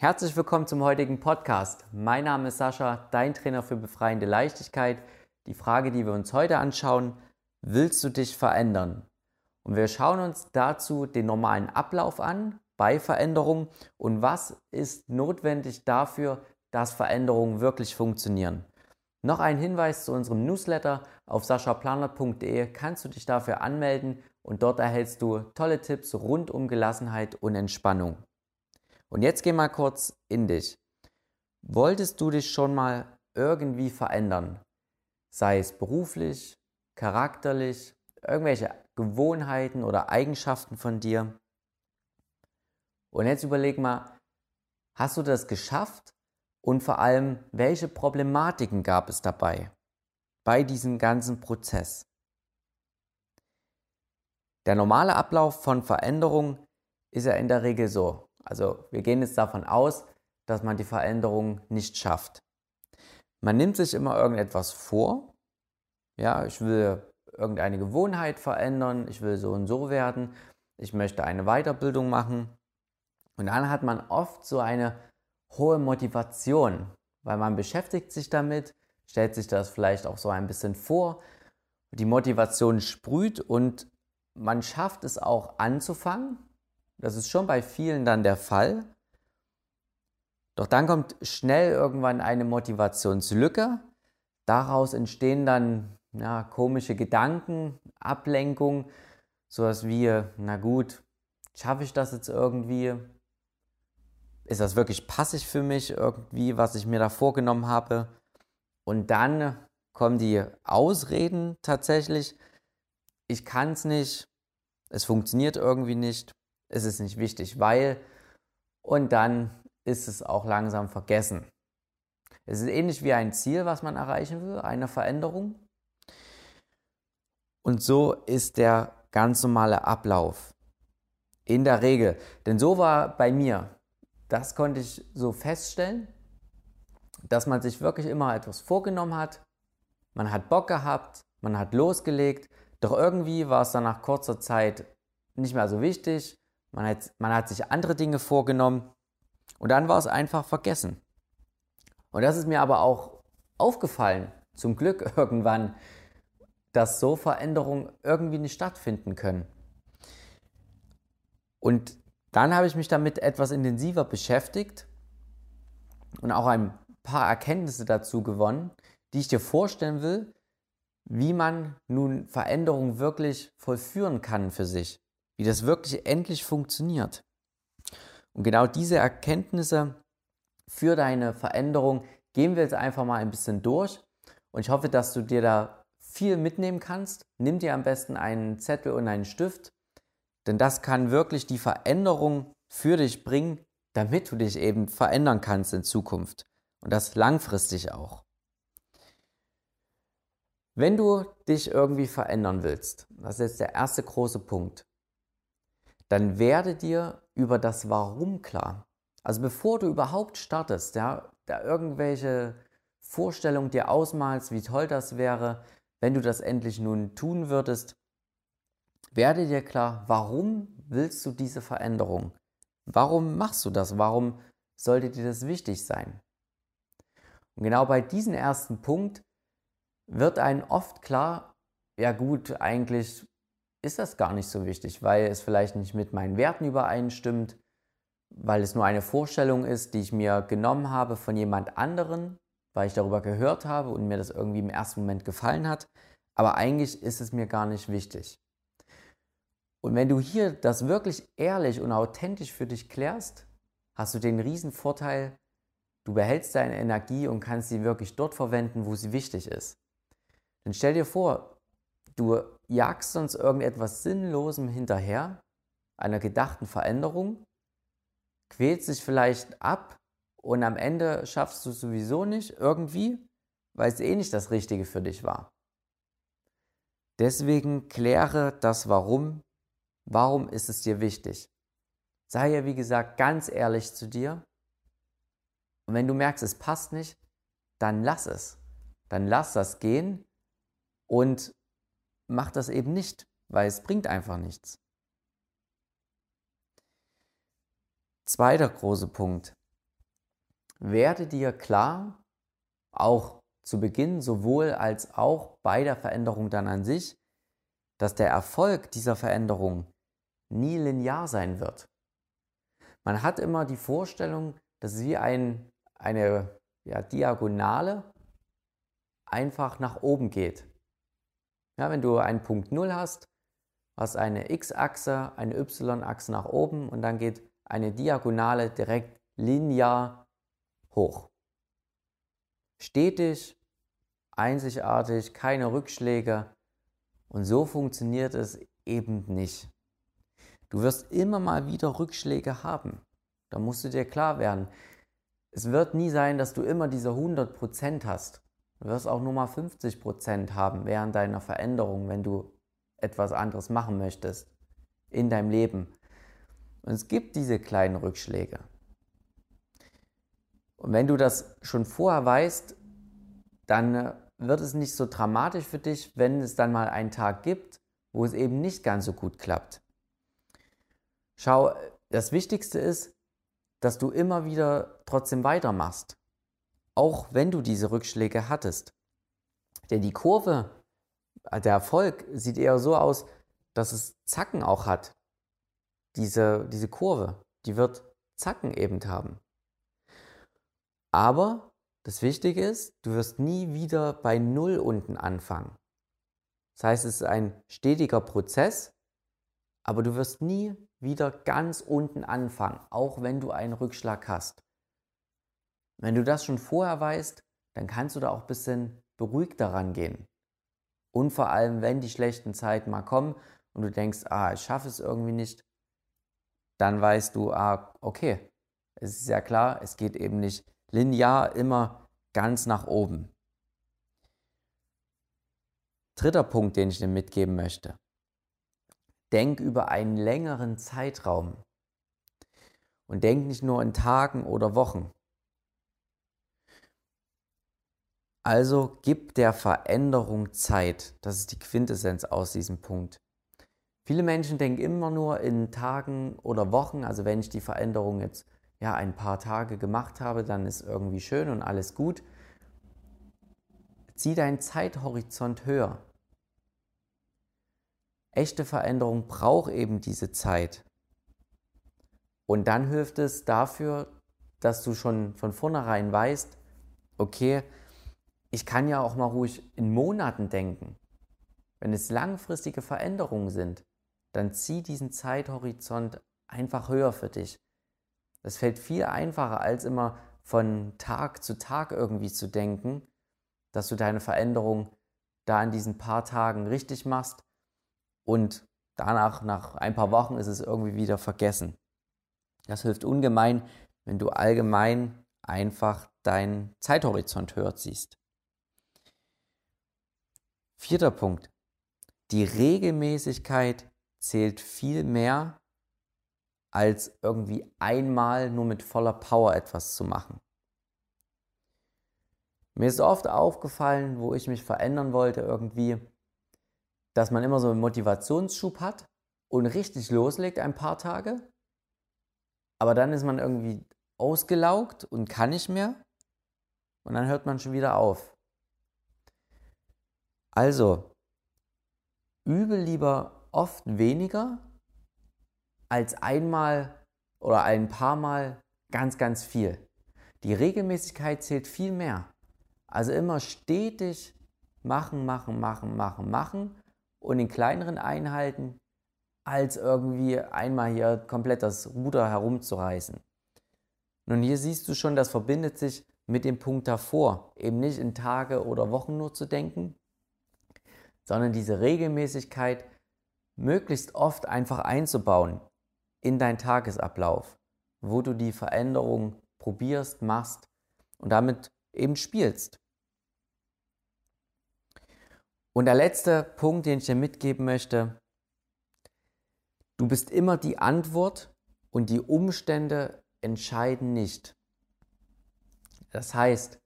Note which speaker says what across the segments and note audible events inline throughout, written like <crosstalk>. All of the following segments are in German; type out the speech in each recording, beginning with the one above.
Speaker 1: Herzlich willkommen zum heutigen Podcast. Mein Name ist Sascha, dein Trainer für befreiende Leichtigkeit. Die Frage, die wir uns heute anschauen, willst du dich verändern? Und wir schauen uns dazu den normalen Ablauf an bei Veränderungen und was ist notwendig dafür, dass Veränderungen wirklich funktionieren. Noch ein Hinweis zu unserem Newsletter. Auf saschaplaner.de kannst du dich dafür anmelden und dort erhältst du tolle Tipps rund um Gelassenheit und Entspannung. Und jetzt geh mal kurz in dich. Wolltest du dich schon mal irgendwie verändern? Sei es beruflich, charakterlich, irgendwelche Gewohnheiten oder Eigenschaften von dir? Und jetzt überleg mal, hast du das geschafft? Und vor allem, welche Problematiken gab es dabei bei diesem ganzen Prozess? Der normale Ablauf von Veränderung ist ja in der Regel so. Also wir gehen jetzt davon aus, dass man die Veränderung nicht schafft. Man nimmt sich immer irgendetwas vor. Ja, ich will irgendeine Gewohnheit verändern, ich will so und so werden, ich möchte eine Weiterbildung machen. Und dann hat man oft so eine hohe Motivation, weil man beschäftigt sich damit, stellt sich das vielleicht auch so ein bisschen vor. Die Motivation sprüht und man schafft es auch anzufangen, das ist schon bei vielen dann der Fall. Doch dann kommt schnell irgendwann eine Motivationslücke. Daraus entstehen dann ja, komische Gedanken, Ablenkung, sowas wie, na gut, schaffe ich das jetzt irgendwie? Ist das wirklich passig für mich irgendwie, was ich mir da vorgenommen habe? Und dann kommen die Ausreden tatsächlich. Ich kann es nicht, es funktioniert irgendwie nicht ist es nicht wichtig, weil und dann ist es auch langsam vergessen. Es ist ähnlich wie ein Ziel, was man erreichen will, eine Veränderung. Und so ist der ganz normale Ablauf. In der Regel. Denn so war bei mir, das konnte ich so feststellen, dass man sich wirklich immer etwas vorgenommen hat. Man hat Bock gehabt, man hat losgelegt, doch irgendwie war es dann nach kurzer Zeit nicht mehr so wichtig man hat, man hat sich andere Dinge vorgenommen und dann war es einfach vergessen. Und das ist mir aber auch aufgefallen, zum Glück <laughs> irgendwann, dass so Veränderungen irgendwie nicht stattfinden können. Und dann habe ich mich damit etwas intensiver beschäftigt und auch ein paar Erkenntnisse dazu gewonnen, die ich dir vorstellen will, wie man nun Veränderungen wirklich vollführen kann für sich wie das wirklich endlich funktioniert. Und genau diese Erkenntnisse für deine Veränderung gehen wir jetzt einfach mal ein bisschen durch. Und ich hoffe, dass du dir da viel mitnehmen kannst. Nimm dir am besten einen Zettel und einen Stift, denn das kann wirklich die Veränderung für dich bringen, damit du dich eben verändern kannst in Zukunft. Und das langfristig auch. Wenn du dich irgendwie verändern willst, das ist jetzt der erste große Punkt, dann werde dir über das Warum klar. Also bevor du überhaupt startest, ja, da irgendwelche Vorstellungen dir ausmalst, wie toll das wäre, wenn du das endlich nun tun würdest, werde dir klar, warum willst du diese Veränderung? Warum machst du das? Warum sollte dir das wichtig sein? Und genau bei diesem ersten Punkt wird einem oft klar, ja gut, eigentlich ist das gar nicht so wichtig, weil es vielleicht nicht mit meinen Werten übereinstimmt, weil es nur eine Vorstellung ist, die ich mir genommen habe von jemand anderen, weil ich darüber gehört habe und mir das irgendwie im ersten Moment gefallen hat. Aber eigentlich ist es mir gar nicht wichtig. Und wenn du hier das wirklich ehrlich und authentisch für dich klärst, hast du den riesen Vorteil, du behältst deine Energie und kannst sie wirklich dort verwenden, wo sie wichtig ist. Dann stell dir vor, Du jagst sonst irgendetwas Sinnlosem hinterher, einer gedachten Veränderung, quälst dich vielleicht ab und am Ende schaffst du es sowieso nicht irgendwie, weil es eh nicht das Richtige für dich war. Deswegen kläre das Warum. Warum ist es dir wichtig? Sei ja, wie gesagt, ganz ehrlich zu dir. Und wenn du merkst, es passt nicht, dann lass es. Dann lass das gehen und macht das eben nicht, weil es bringt einfach nichts. Zweiter große Punkt. werde dir klar, auch zu Beginn sowohl als auch bei der Veränderung dann an sich, dass der Erfolg dieser Veränderung nie linear sein wird. Man hat immer die Vorstellung, dass es wie ein, eine ja, Diagonale einfach nach oben geht. Ja, wenn du einen Punkt 0 hast, hast eine x-Achse, eine y-Achse nach oben und dann geht eine Diagonale direkt linear hoch. Stetig, einzigartig, keine Rückschläge. Und so funktioniert es eben nicht. Du wirst immer mal wieder Rückschläge haben. Da musst du dir klar werden. Es wird nie sein, dass du immer diese 100% hast. Du wirst auch nur mal 50% haben während deiner Veränderung, wenn du etwas anderes machen möchtest in deinem Leben. Und es gibt diese kleinen Rückschläge. Und wenn du das schon vorher weißt, dann äh, wird es nicht so dramatisch für dich, wenn es dann mal einen Tag gibt, wo es eben nicht ganz so gut klappt. Schau, das Wichtigste ist, dass du immer wieder trotzdem weitermachst, auch wenn du diese Rückschläge hattest. Denn die Kurve, äh, der Erfolg sieht eher so aus, dass es Zacken auch hat. Diese, diese Kurve, die wird Zacken eben haben. Aber das Wichtige ist, du wirst nie wieder bei Null unten anfangen. Das heißt, es ist ein stetiger Prozess, aber du wirst nie wieder ganz unten anfangen, auch wenn du einen Rückschlag hast. Wenn du das schon vorher weißt, dann kannst du da auch ein bisschen beruhigter rangehen. Und vor allem, wenn die schlechten Zeiten mal kommen und du denkst, ah, ich schaffe es irgendwie nicht, dann weißt du, ah, okay, es ist ja klar, es geht eben nicht linear immer ganz nach oben. Dritter Punkt, den ich dir mitgeben möchte. Denk über einen längeren Zeitraum. Und denk nicht nur in Tagen oder Wochen. Also gib der Veränderung Zeit. Das ist die Quintessenz aus diesem Punkt. Viele Menschen denken immer nur in Tagen oder Wochen, also wenn ich die Veränderung jetzt ja ein paar Tage gemacht habe, dann ist irgendwie schön und alles gut. Zieh deinen Zeithorizont höher. Echte Veränderung braucht eben diese Zeit. Und dann hilft es dafür, dass du schon von vornherein weißt, okay, ich kann ja auch mal ruhig in Monaten denken. Wenn es langfristige Veränderungen sind, dann zieh diesen Zeithorizont einfach höher für dich. Das fällt viel einfacher, als immer von Tag zu Tag irgendwie zu denken, dass du deine Veränderung da in diesen paar Tagen richtig machst und danach, nach ein paar Wochen, ist es irgendwie wieder vergessen. Das hilft ungemein, wenn du allgemein einfach deinen Zeithorizont höher ziehst. Vierter Punkt. Die Regelmäßigkeit zählt viel mehr als irgendwie einmal nur mit voller Power etwas zu machen. Mir ist oft aufgefallen, wo ich mich verändern wollte, irgendwie, dass man immer so einen Motivationsschub hat und richtig loslegt ein paar Tage, aber dann ist man irgendwie ausgelaugt und kann nicht mehr und dann hört man schon wieder auf. Also, übe lieber oft weniger als einmal oder ein paar Mal ganz, ganz viel. Die Regelmäßigkeit zählt viel mehr. Also immer stetig machen, machen, machen, machen, machen und in kleineren Einheiten als irgendwie einmal hier komplett das Ruder herumzureißen. Nun hier siehst du schon, das verbindet sich mit dem Punkt davor, eben nicht in Tage oder Wochen nur zu denken, sondern diese Regelmäßigkeit möglichst oft einfach einzubauen in deinen Tagesablauf, wo du die Veränderung probierst, machst und damit eben spielst. Und der letzte Punkt, den ich dir mitgeben möchte, du bist immer die Antwort und die Umstände entscheiden nicht. Das heißt,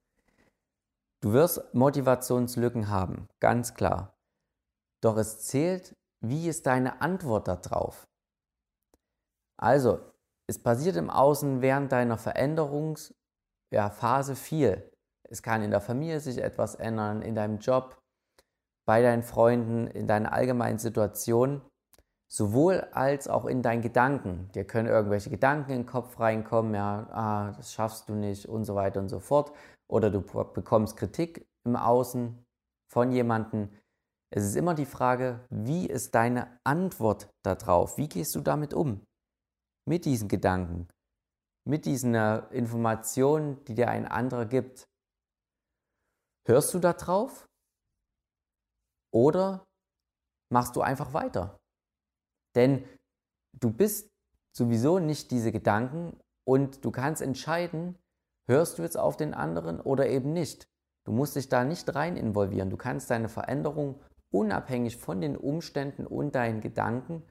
Speaker 1: du wirst Motivationslücken haben, ganz klar. Doch es zählt, wie ist deine Antwort darauf? Also, es passiert im Außen während deiner Veränderungs, ja, viel. Es kann in der Familie sich etwas ändern, in deinem Job, bei deinen Freunden, in deiner allgemeinen Situation, sowohl als auch in deinen Gedanken. Dir können irgendwelche Gedanken in den Kopf reinkommen, ja, ah, das schaffst du nicht und so weiter und so fort. Oder du bekommst Kritik im Außen von jemandem. Es ist immer die Frage, wie ist deine Antwort darauf? Wie gehst du damit um? Mit diesen Gedanken, mit diesen äh, Informationen, die dir ein anderer gibt. Hörst du da drauf? Oder machst du einfach weiter? Denn du bist sowieso nicht diese Gedanken und du kannst entscheiden, hörst du jetzt auf den anderen oder eben nicht. Du musst dich da nicht rein involvieren. Du kannst deine Veränderung unabhängig von den Umständen und deinen Gedanken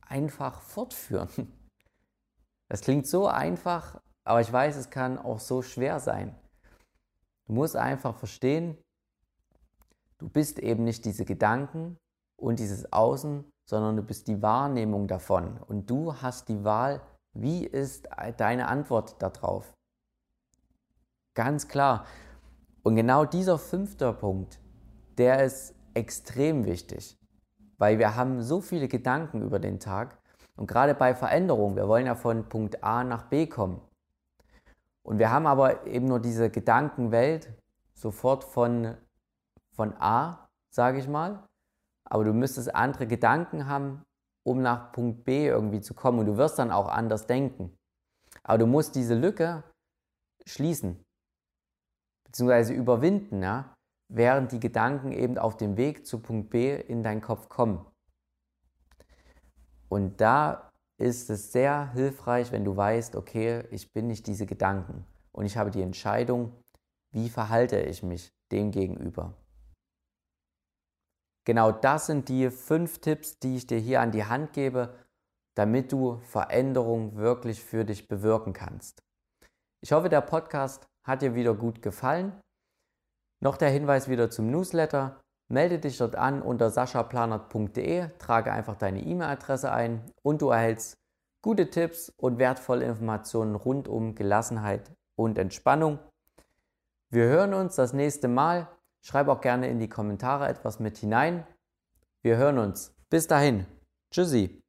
Speaker 1: einfach fortführen. <laughs> Das klingt so einfach, aber ich weiß, es kann auch so schwer sein. Du musst einfach verstehen, du bist eben nicht diese Gedanken und dieses Außen, sondern du bist die Wahrnehmung davon. Und du hast die Wahl, wie ist deine Antwort darauf. Ganz klar. Und genau dieser fünfte Punkt, der ist extrem wichtig, weil wir haben so viele Gedanken über den Tag und gerade bei Veränderung, wir wollen ja von Punkt A nach B kommen. Und wir haben aber eben nur diese Gedankenwelt sofort von, von A, sage ich mal. Aber du müsstest andere Gedanken haben, um nach Punkt B irgendwie zu kommen. Und du wirst dann auch anders denken. Aber du musst diese Lücke schließen, beziehungsweise überwinden, ja, während die Gedanken eben auf dem Weg zu Punkt B in deinen Kopf kommen. Und da ist es sehr hilfreich, wenn du weißt, okay, ich bin nicht diese Gedanken und ich habe die Entscheidung, wie verhalte ich mich dem gegenüber. Genau das sind die fünf Tipps, die ich dir hier an die Hand gebe, damit du Veränderung wirklich für dich bewirken kannst. Ich hoffe, der Podcast hat dir wieder gut gefallen. Noch der Hinweis wieder zum Newsletter. Melde dich dort an unter saschaplanert.de, trage einfach deine E-Mail-Adresse ein und du erhältst gute Tipps und wertvolle Informationen rund um Gelassenheit und Entspannung. Wir hören uns das nächste Mal. Schreib auch gerne in die Kommentare etwas mit hinein. Wir hören uns. Bis dahin. Tschüssi.